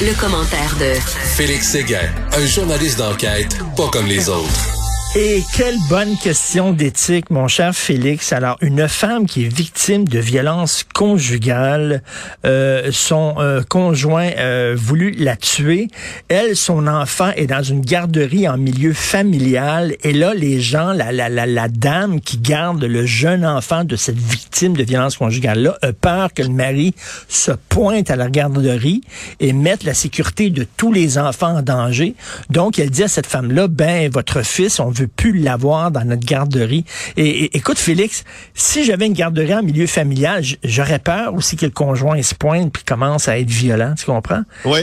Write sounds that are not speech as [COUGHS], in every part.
Le, commentaire de Félix Séguin, un journaliste d'enquête pas comme les [LAUGHS] autres. Et quelle bonne question d'éthique, mon cher Félix. Alors, une femme qui est victime de violences conjugales, euh, son euh, conjoint euh, voulu la tuer. Elle, son enfant est dans une garderie en milieu familial. Et là, les gens, la, la, la, la dame qui garde le jeune enfant de cette victime de violences conjugales-là, a peur que le mari se pointe à la garderie et mette la sécurité de tous les enfants en danger. Donc, elle dit à cette femme-là, ben, votre fils, on veut pu l'avoir dans notre garderie. Et, écoute, Félix, si j'avais une garderie en milieu familial, j'aurais peur aussi que le conjoint se pointe puis commence à être violent. Tu comprends? Oui,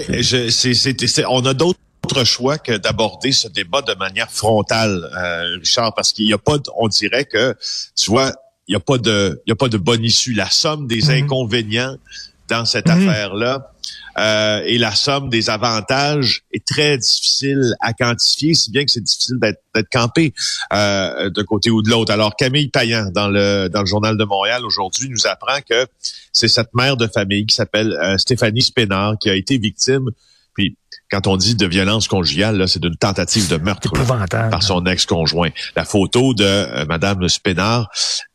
on a d'autres choix que d'aborder ce débat de manière frontale, euh, Richard, parce qu'il n'y a pas, on dirait que, tu vois, il n'y a pas de, il y a pas de bonne issue. La somme des mhm. inconvénients dans cette mhm. affaire-là euh, et la somme des avantages est très difficile à quantifier, si bien que c'est difficile d'être campé euh, d'un côté ou de l'autre. Alors Camille Payan, dans le dans le journal de Montréal aujourd'hui, nous apprend que c'est cette mère de famille qui s'appelle euh, Stéphanie Spénard qui a été victime. Puis quand on dit de violence conjugale, là, c'est d'une tentative de meurtre par son ex-conjoint. La photo de euh, Madame Spénard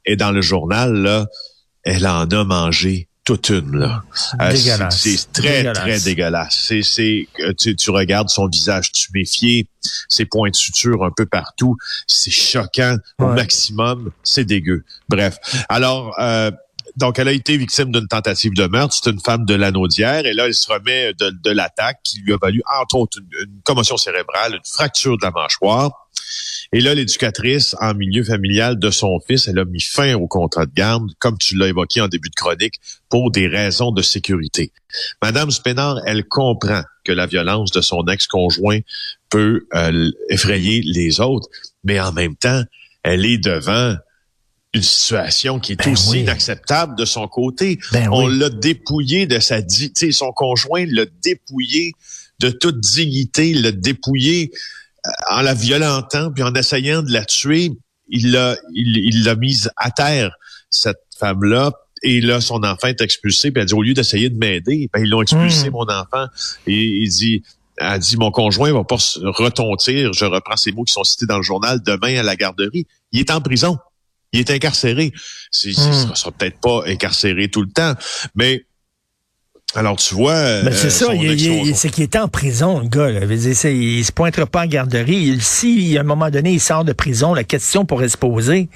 est dans le journal. Là, elle en a mangé toute une là. Euh, c'est très très dégueulasse. C'est c'est tu, tu regardes son visage tuméfié, ses points de suture un peu partout, c'est choquant au maximum, c'est dégueu. Bref, alors euh, donc, elle a été victime d'une tentative de meurtre. C'est une femme de l'anaudière. Et là, elle se remet de, de l'attaque qui lui a valu, entre autres, une commotion cérébrale, une fracture de la mâchoire. Et là, l'éducatrice en milieu familial de son fils, elle a mis fin au contrat de garde, comme tu l'as évoqué en début de chronique, pour des raisons de sécurité. Madame Spénard, elle comprend que la violence de son ex-conjoint peut euh, effrayer les autres, mais en même temps, elle est devant une situation qui est ben aussi inacceptable de son côté. Ben On l'a dépouillé de sa dignité, son conjoint l'a dépouillé de toute dignité, l'a dépouillé en la violentant, puis en essayant de la tuer, il l'a il, l'a mise à terre, cette femme-là. Et là, son enfant est expulsé. Puis elle dit, au lieu d'essayer de m'aider, ben, ils l'ont expulsé, hmm. mon enfant. Et il dit, elle dit, mon conjoint va pas se retontir, je reprends ces mots qui sont cités dans le journal, demain à la garderie. Il est en prison. Il est incarcéré. Il ne sera peut-être pas incarcéré tout le temps, mais alors, tu vois... Ben, c'est euh, ça, c'est qu'il était en prison, le gars. Là. Il, se pointera pas en garderie. si, à un moment donné, il sort de prison, la question pourrait se poser.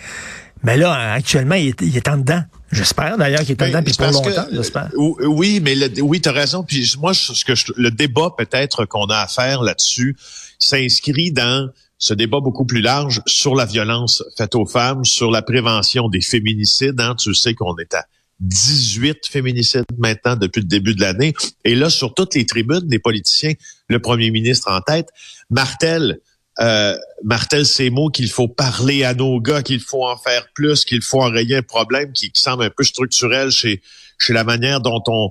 Mais là, actuellement, il est, en dedans. J'espère d'ailleurs qu'il est en ben, dedans, puis pour longtemps, j'espère. Oui, mais le, oui, tu as raison. Puis moi, ce que le débat peut-être qu'on a à faire là-dessus s'inscrit dans ce débat beaucoup plus large sur la violence faite aux femmes, sur la prévention des féminicides. Hein. Tu sais qu'on est à 18 féminicides maintenant depuis le début de l'année. Et là, sur toutes les tribunes des politiciens, le premier ministre en tête, Martel, euh, Martel ces mots qu'il faut parler à nos gars, qu'il faut en faire plus, qu'il faut enrayer un problème qui, semble un peu structurel chez, chez la manière dont on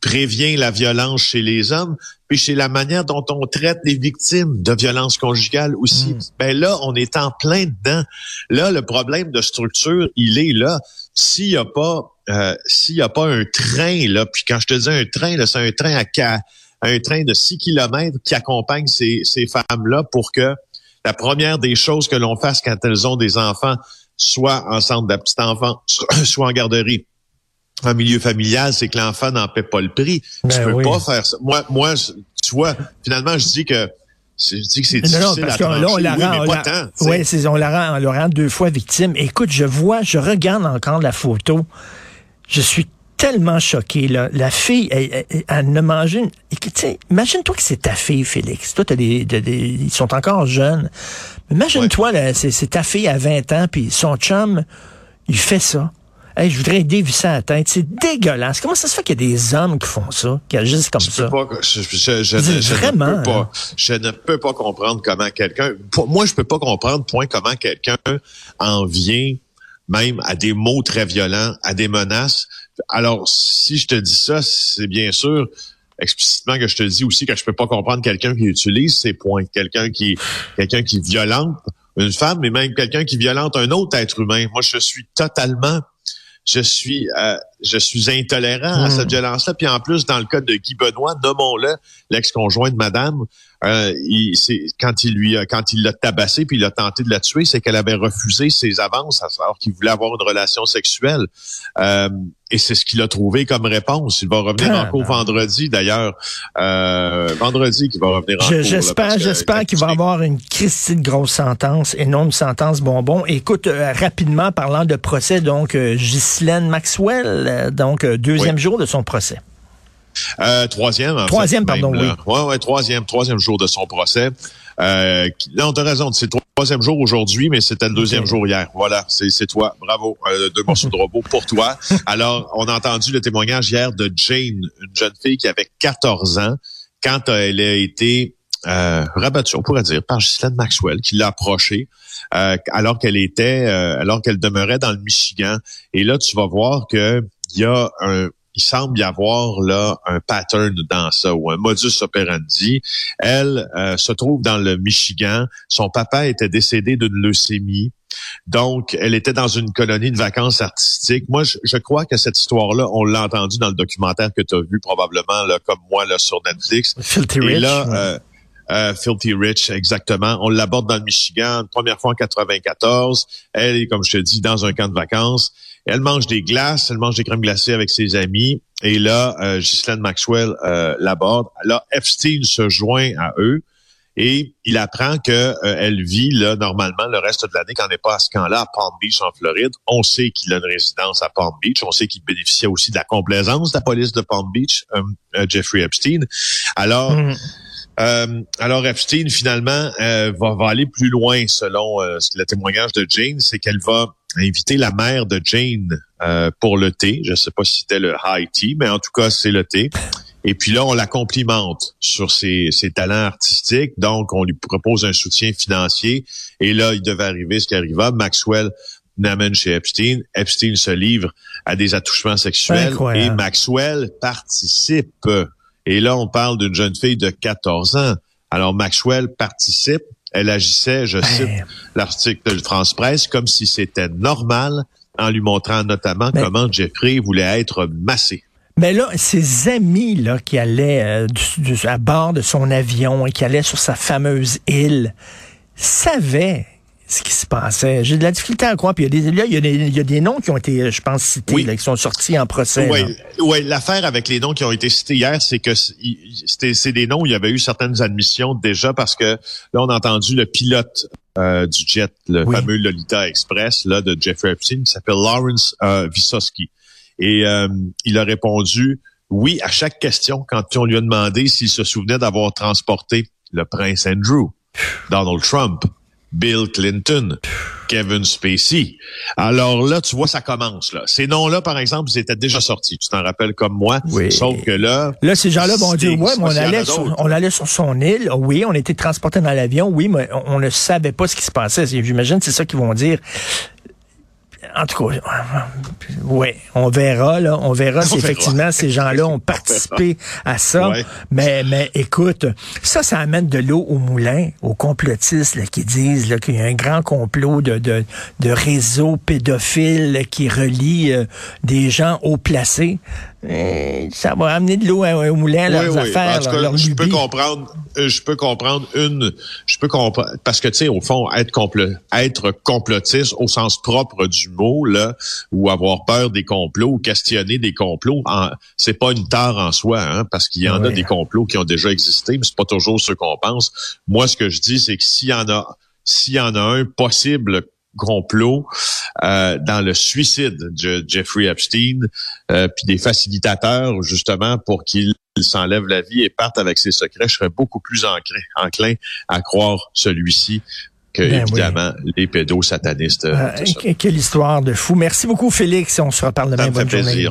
prévient la violence chez les hommes, puis chez la manière dont on traite les victimes de violences conjugales aussi. Mm. Ben là, on est en plein dedans. Là, le problème de structure, il est là. S'il n'y a pas euh, s'il n'y a pas un train, là, puis quand je te dis un train, là, c'est un train à un train de 6 km qui accompagne ces, ces femmes-là pour que la première des choses que l'on fasse quand elles ont des enfants, soit en centre de petite enfant, soit [COUGHS] en garderie, en milieu familial, c'est que l'enfant n'en paie pas le prix. Tu ben peux pas faire ça. Moi, moi, tu vois, finalement, je dis que je dis que c'est difficile non, parce à là, on la rend, oui, on, on la rend, on la rend deux fois victime. Écoute, je vois, je regarde encore la photo. Je suis tellement choqué. Là. La fille, elle, elle, ne mangé une... Imagine-toi que c'est ta fille, Félix. Toi, t'as des, ils sont encore jeunes. Imagine-toi, c'est, ta fille à 20 ans, puis son chum, il fait ça. Hey, je voudrais dévisser la tête. C'est dégueulasse. Comment ça se fait qu'il y a des hommes qui font ça, qui agissent comme ça? pas, je, je, je, vraiment, ne peux pas, je ne peux pas comprendre comment quelqu'un... Moi, je peux pas comprendre, point, comment quelqu'un en vient même à des mots très violents, à des menaces. Alors, si je te dis ça, c'est bien sûr explicitement que je te dis aussi que je peux pas comprendre quelqu'un qui utilise ces points, quelqu'un qui quelqu'un qui violente une femme, mais même quelqu'un qui violente un autre être humain. Moi, je suis totalement, je suis euh, je suis intolérant à cette hmm. violence-là. Puis en plus, dans le cas de Guy Benoît, nommons-le, l'ex-conjoint de Madame, euh, il, quand il lui, quand il l'a tabassé puis il a tenté de la tuer, c'est qu'elle avait refusé ses avances alors qu'il voulait avoir une relation sexuelle. Euh, et c'est ce qu'il a trouvé comme réponse. Il va revenir en cours vendredi, d'ailleurs. Euh, vendredi qu'il va revenir en cours. J'espère, j'espère qu'il va avoir une Christine grosse sentence et non une sentence bonbon. Écoute, euh, rapidement, parlant de procès, donc, euh, Ghislaine Maxwell, donc, deuxième jour de son procès. troisième. troisième, pardon, oui. Ouais, ouais, troisième, troisième jour de son procès. Euh, non, t'as raison, c'est le troisième jour aujourd'hui, mais c'était le deuxième jour hier. Voilà, c'est toi. Bravo. Euh, deux morceaux de [LAUGHS] robot pour toi. Alors, on a entendu le témoignage hier de Jane, une jeune fille qui avait 14 ans quand elle a été euh, rabattue, on pourrait dire, par Ghislaine Maxwell, qui l'a approchée euh, alors qu'elle était, euh, alors qu'elle demeurait dans le Michigan. Et là, tu vas voir que il y a un, il semble y avoir là un pattern dans ça ou un modus operandi. Elle euh, se trouve dans le Michigan. Son papa était décédé d'une leucémie. Donc, elle était dans une colonie de vacances artistiques. Moi, je, crois que cette histoire-là, on l'a entendu dans le documentaire que tu as vu probablement, là, comme moi, là, sur Netflix. Filthy Et là, euh, euh, Filthy Rich, exactement. On l'aborde dans le Michigan, première fois en 94. Elle est, comme je te dis, dans un camp de vacances. Elle mange des glaces, elle mange des crèmes glacées avec ses amis. Et là, euh, Ghislaine Maxwell euh, l'aborde. Là, Epstein se joint à eux. Et il apprend que euh, elle vit là normalement le reste de l'année quand on n'est pas à ce camp-là à Palm Beach en Floride. On sait qu'il a une résidence à Palm Beach. On sait qu'il bénéficiait aussi de la complaisance de la police de Palm Beach, Jeffrey Epstein. Alors. Mm. Euh, alors Epstein finalement euh, va, va, aller plus loin selon euh, le témoignage de Jane, c'est qu'elle va inviter la mère de Jane pour le thé. Je ne sais pas si c'était le high tea, mais en tout cas c'est le thé. Et puis là, on la complimente sur ses, ses, talents artistiques. Donc, on lui propose un soutien financier. Et là, il devait arriver ce qui arriva. Maxwell n'amène chez Epstein. Epstein se livre à des attouchements sexuels. Et Maxwell participe et là, on parle d'une jeune fille de 14 ans. Alors, Maxwell participe. Elle agissait, je cite l'article de France Presse, comme si c'était normal, en lui montrant notamment comment Jeffrey voulait être massé. Mais là, ses amis là qui allaient euh, à bord de son avion et qui allaient sur sa fameuse île savaient ce qui se passait. J'ai de la difficulté à croire. Puis il y a des, là, il y a des, il y a des noms qui ont été, je pense, cités, là, qui sont sortis en procès. Oui, ouais, l'affaire avec les noms qui ont été cités hier, c'est que c'était, c'est des noms où il y avait eu certaines admissions déjà parce que là, on a entendu le pilote euh, du jet, le fameux Lolita Express, là, de Jeffrey Epstein, qui s'appelle Lawrence euh. Et euh, il a répondu oui à chaque question quand on lui a demandé s'il se souvenait d'avoir transporté le prince Andrew, Donald Trump, Bill Clinton, Kevin Spacey. Alors là, tu vois, ça commence. là. Ces noms-là, par exemple, ils étaient déjà sortis. Tu t'en rappelles comme moi. Oui. Sauf que là... Là, ces gens-là vont dire, ouais, mais on allait, sur, on allait sur son île. Oui, on était transporté dans l'avion. Oui, mais on ne savait pas ce qui se passait. J'imagine c'est ça qu'ils vont dire en tout cas, oui, on verra, là. On verra [LAUGHS] si effectivement ces gens-là ont [LAUGHS] participé à ça. Mais, mais écoute, ça, ça amène de l'eau au moulin, aux complotistes qui disent qu'il y a un grand complot de, de, de réseaux pédophiles qui relie euh, des gens haut placés. Euh, ça va amener de l'eau au moulin à leurs affaires. je peux comprendre, euh, je peux comprendre une, je peux comprendre, parce que tu sais, au fond, être complot, être complotiste au sens propre du mot, là, ou avoir peur des complots, ou questionner des complots, c'est pas une tare en soi, hein, parce qu'il y en a des complots qui ont déjà existé, mais c'est pas toujours ce qu'on pense. Moi, ce que je dis, c'est que s'il y en a, s'il y en a un possible complot euh, dans le suicide de Jeffrey Epstein, euh, puis des facilitateurs justement pour qu'il s'enlève la vie et parte avec ses secrets, je serais beaucoup plus enclin à croire celui-ci que ben évidemment les pédos satanistes. Euh, quelle histoire de fou. Merci beaucoup Félix. On se reparle demain. Bonne journée.